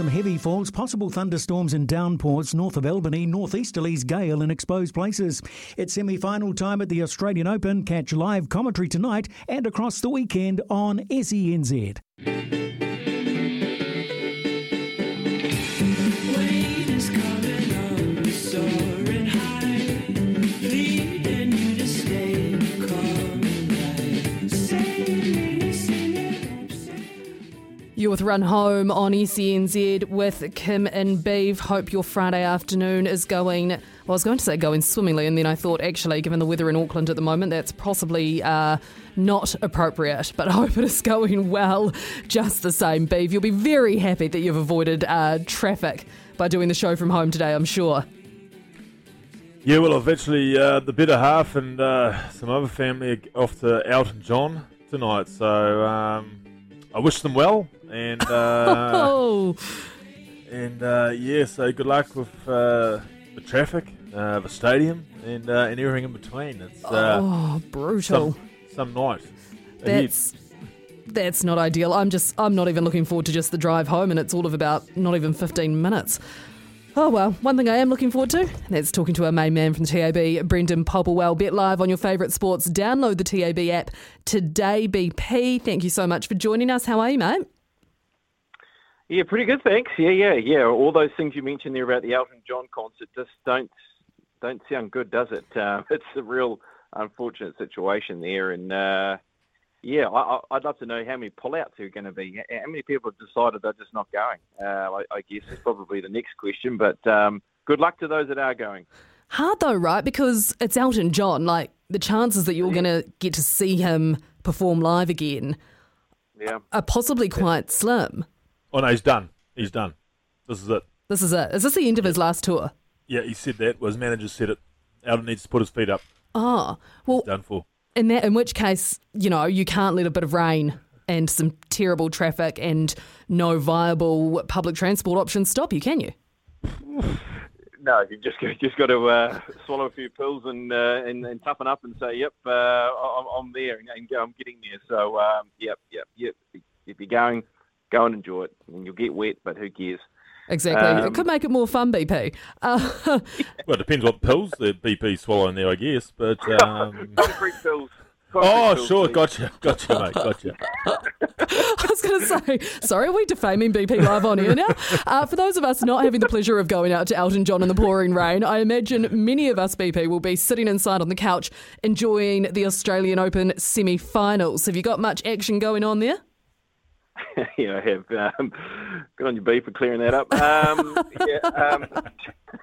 some heavy falls, possible thunderstorms and downpours north of Albany, northeasterlies, gale in exposed places. It's semi final time at the Australian Open. Catch live commentary tonight and across the weekend on SENZ. With Run Home on SENZ with Kim and Beeve. Hope your Friday afternoon is going, well, I was going to say going swimmingly, and then I thought, actually, given the weather in Auckland at the moment, that's possibly uh, not appropriate, but I hope it is going well just the same. Beeve, you'll be very happy that you've avoided uh, traffic by doing the show from home today, I'm sure. Yeah, well, eventually uh, the better half and uh, some other family are off to Elton John tonight, so um, I wish them well and uh, oh. and uh, yeah, so good luck with uh, the traffic, uh, the stadium, and uh, and everything in between. It's uh, oh, brutal. some, some night. That's that's not ideal. I'm just I'm not even looking forward to just the drive home, and it's all of about not even 15 minutes. Oh well, one thing I am looking forward to, that's talking to our main man from the TAB, Brendan Popplewell. Bet live on your favourite sports. Download the TAB app today, BP. Thank you so much for joining us. How are you, mate? Yeah, pretty good, thanks. Yeah, yeah, yeah. All those things you mentioned there about the Elton John concert just don't don't sound good, does it? Uh, it's a real unfortunate situation there, and uh, yeah, I, would love to know how many pullouts are going to be. How many people have decided they're just not going? Uh, I, I, guess is probably the next question. But um, good luck to those that are going. Hard though, right? Because it's Elton John. Like the chances that you're yeah. going to get to see him perform live again, yeah. are possibly quite slim. Oh no, he's done. He's done. This is it. This is it. Is this the end of his last tour? Yeah, he said that. Well, his manager said it. Elton needs to put his feet up. Oh, well, he's done for. In that, in which case, you know, you can't let a bit of rain and some terrible traffic and no viable public transport options stop you, can you? No, you just just got to uh, swallow a few pills and, uh, and, and toughen up and say, "Yep, uh, I'm, I'm, there and, I'm getting there." So, um, yep, yep, yep. If you're going, go and enjoy it. And you'll get wet, but who cares? Exactly. Um, it could make it more fun, BP. Uh, well, it depends what pills the BP swallowing there, I guess. But um... concrete pills. Concrete oh, pills, sure, please. gotcha, gotcha, mate, gotcha. I was going to say, sorry, are we defaming BP live on air now? Uh, for those of us not having the pleasure of going out to Elton John in the pouring rain, I imagine many of us BP will be sitting inside on the couch enjoying the Australian Open semi-finals. Have you got much action going on there? yeah, I have. Um, good on you, B, for clearing that up. Um, yeah, um,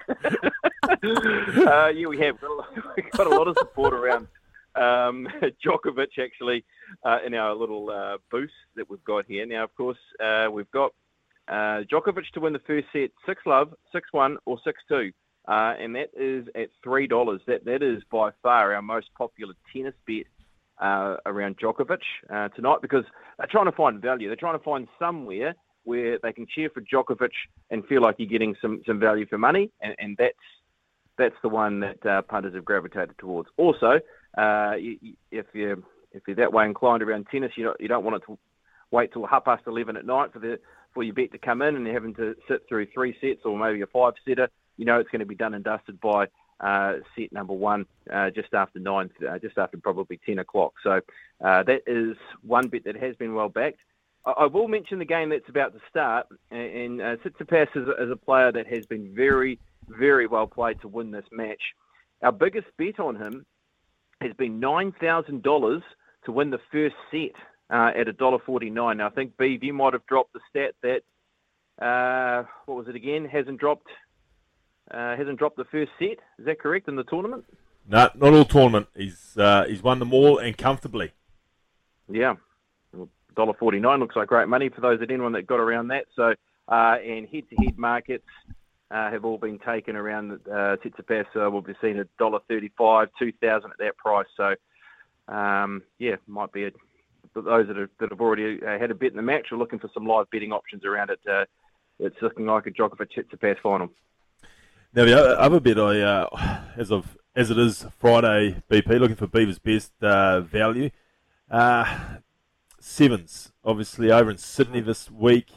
uh, yeah, we have got a, lot, got a lot of support around um, Djokovic, actually, uh, in our little uh, booth that we've got here. Now, of course, uh, we've got uh, Djokovic to win the first set, 6 love, 6 1, or 6 2. Uh, and that is at $3. That That is by far our most popular tennis bet around Djokovic uh, tonight because they're trying to find value. They're trying to find somewhere where they can cheer for Djokovic and feel like you're getting some, some value for money, and, and that's that's the one that uh, punters have gravitated towards. Also, uh, you, if you're if you're that way inclined around tennis, you don't, you don't want it to wait till half past eleven at night for the for your bet to come in, and you're having to sit through three sets or maybe a five setter. You know it's going to be done and dusted by uh, set number one uh, just after nine, uh, just after probably ten o'clock. So uh, that is one bit that has been well backed. I, will mention the game that's about to start, and, and uh, Tsitsipas is, is a player that has been very, very well played to win this match. Our biggest bet on him has been nine thousand dollars to win the first set uh, at a dollar forty nine. Now I think Beeve, you might have dropped the stat that uh, what was it again? Hasn't dropped uh, hasn't dropped the first set. Is that correct in the tournament? No, not all tournament. He's uh, he's won them all and comfortably. Yeah, dollar forty nine looks like great money for those at anyone that got around that. So uh, and head to head markets uh, have all been taken around uh, Tsitsipas. So we'll be seeing a dollar thirty five, two thousand at that price. So um, yeah, might be a, those that have, that have already uh, had a bet in the match are looking for some live betting options around it. Uh, it's looking like a Djokovic Tsitsipas final. Now the other bit, I uh, as of as it is Friday, BP looking for Beaver's best uh, value. Uh, sevens, obviously over in Sydney this week,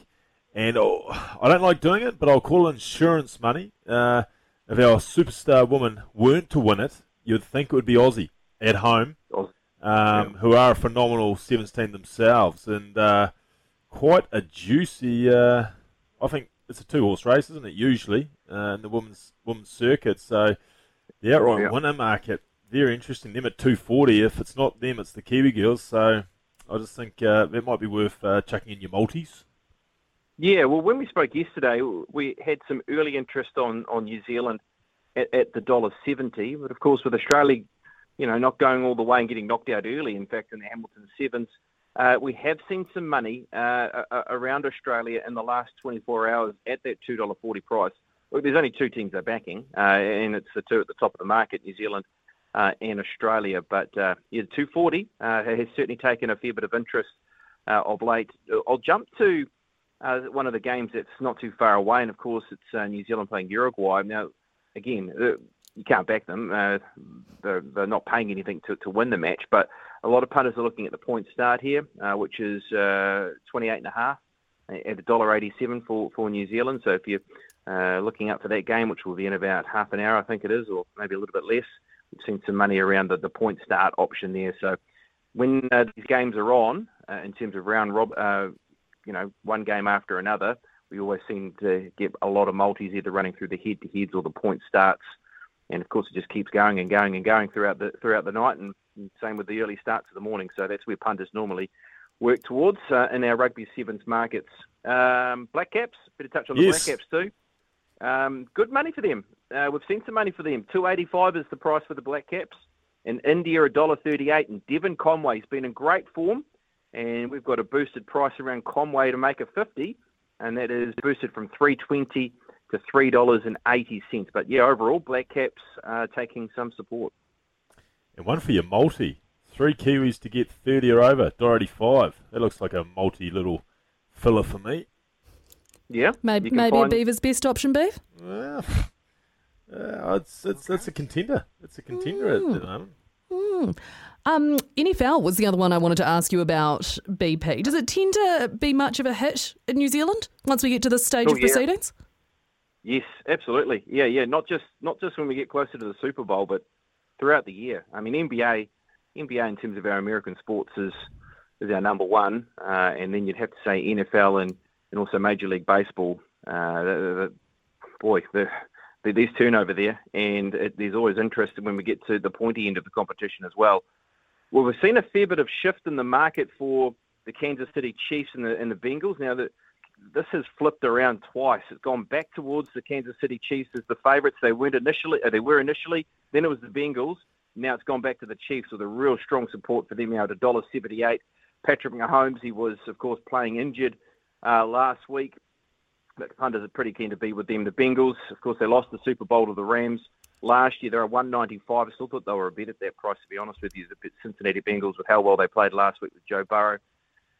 And oh, I don't like doing it, but I'll call insurance money. Uh, if our superstar woman weren't to win it, you'd think it would be Aussie at home, um, yeah. who are a phenomenal sevens team themselves, and uh, quite a juicy. Uh, I think it's a two horse race, isn't it? Usually uh, in the women's women's circuit. So the outright yeah. winner market very interesting. Them at two forty. If it's not them, it's the Kiwi girls. So I just think uh, it might be worth uh, chucking in your multis. Yeah, well, when we spoke yesterday, we had some early interest on, on New Zealand at, at the dollar seventy, but of course with Australia, you know, not going all the way and getting knocked out early. In fact, in the Hamilton sevens, we have seen some money uh, around Australia in the last 24 hours at that $2.40 price. Look, there's only two teams they're backing, uh, and it's the two at the top of the market, New Zealand uh, and Australia. But uh, yeah, 240 uh, has certainly taken a fair bit of interest of late. I'll jump to one of the games that's not too far away, and of course it's New Zealand playing Uruguay. Now, again, you can't back them. they're, not paying anything to win the match, but a lot of punters are looking at the point start here, uh, which is uh, 28 and a half at $1.87 for, for New Zealand. So if you're uh, looking up for that game, which will be in about half an hour, I think it is, or maybe a little bit less, we've seen some money around the, the point start option there. So when uh, these games are on, uh, in terms of round rob, uh, you know, one game after another, we always seem to get a lot of multis either running through the head-to-heads or the point starts, and of course it just keeps going and going and going throughout the throughout the night and same with the early starts of the morning. So that's where punters normally work towards uh, in our rugby sevens markets. Um, Black Caps, bit of touch on the yes. Black Caps too. Um, good money for them. Uh, we've seen some money for them. Two eighty five is the price for the Black Caps. In India, a dollar thirty eight. And Devon Conway's been in great form, and we've got a boosted price around Conway to make a fifty, and that is boosted from three twenty to three dollars and eighty cents. But yeah, overall, Black Caps are taking some support. And one for your multi. Three Kiwis to get 30 or over. Doherty 5. That looks like a multi little filler for me. Yeah. Maybe, maybe find... a Beaver's best option, Beef? Well, uh, it's, it's, it's a contender. It's a contender mm. at the moment. Mm. Um, NFL was the other one I wanted to ask you about, BP. Does it tend to be much of a hit in New Zealand once we get to this stage oh, of yeah. proceedings? Yes, absolutely. Yeah, yeah. Not just not just when we get closer to the Super Bowl, but throughout the year. I mean, NBA, NBA in terms of our American sports is is our number one, uh, and then you'd have to say NFL and, and also Major League Baseball. Uh, the, the, boy, the, the, there's turnover there, and it, there's always interest when we get to the pointy end of the competition as well. Well, we've seen a fair bit of shift in the market for the Kansas City Chiefs and the, and the Bengals. Now, that this has flipped around twice. It's gone back towards the Kansas City Chiefs as the favourites. They weren't initially. Uh, they were initially. Then it was the Bengals. Now it's gone back to the Chiefs with a real strong support for them now at a dollar seventy-eight. Patrick Mahomes, he was of course playing injured uh, last week, but punters are pretty keen to be with them. The Bengals, of course, they lost the Super Bowl to the Rams last year. They're one ninety-five. I still thought they were a bit at that price, to be honest with you. The Cincinnati Bengals with how well they played last week with Joe Burrow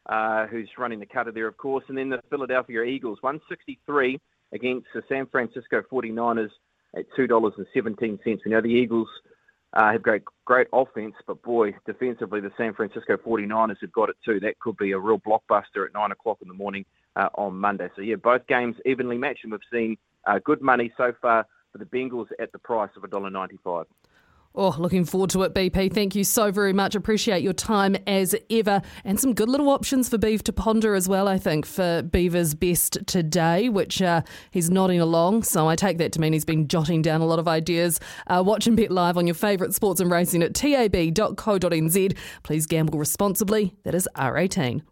uh, who's running the cutter there, of course. And then the Philadelphia Eagles, 163 against the San Francisco 49ers at $2.17. We know the Eagles uh, have great, great offense, but boy, defensively, the San Francisco 49ers have got it too. That could be a real blockbuster at 9 o'clock in the morning uh, on Monday. So, yeah, both games evenly matched, and we've seen uh, good money so far for the Bengals at the price of $1.95. Oh, looking forward to it, BP. Thank you so very much. Appreciate your time as ever. And some good little options for Beef to ponder as well, I think, for Beaver's best today, which uh, he's nodding along. So I take that to mean he's been jotting down a lot of ideas. Uh, watch and bet live on your favourite sports and racing at tab.co.nz. Please gamble responsibly. That is R18.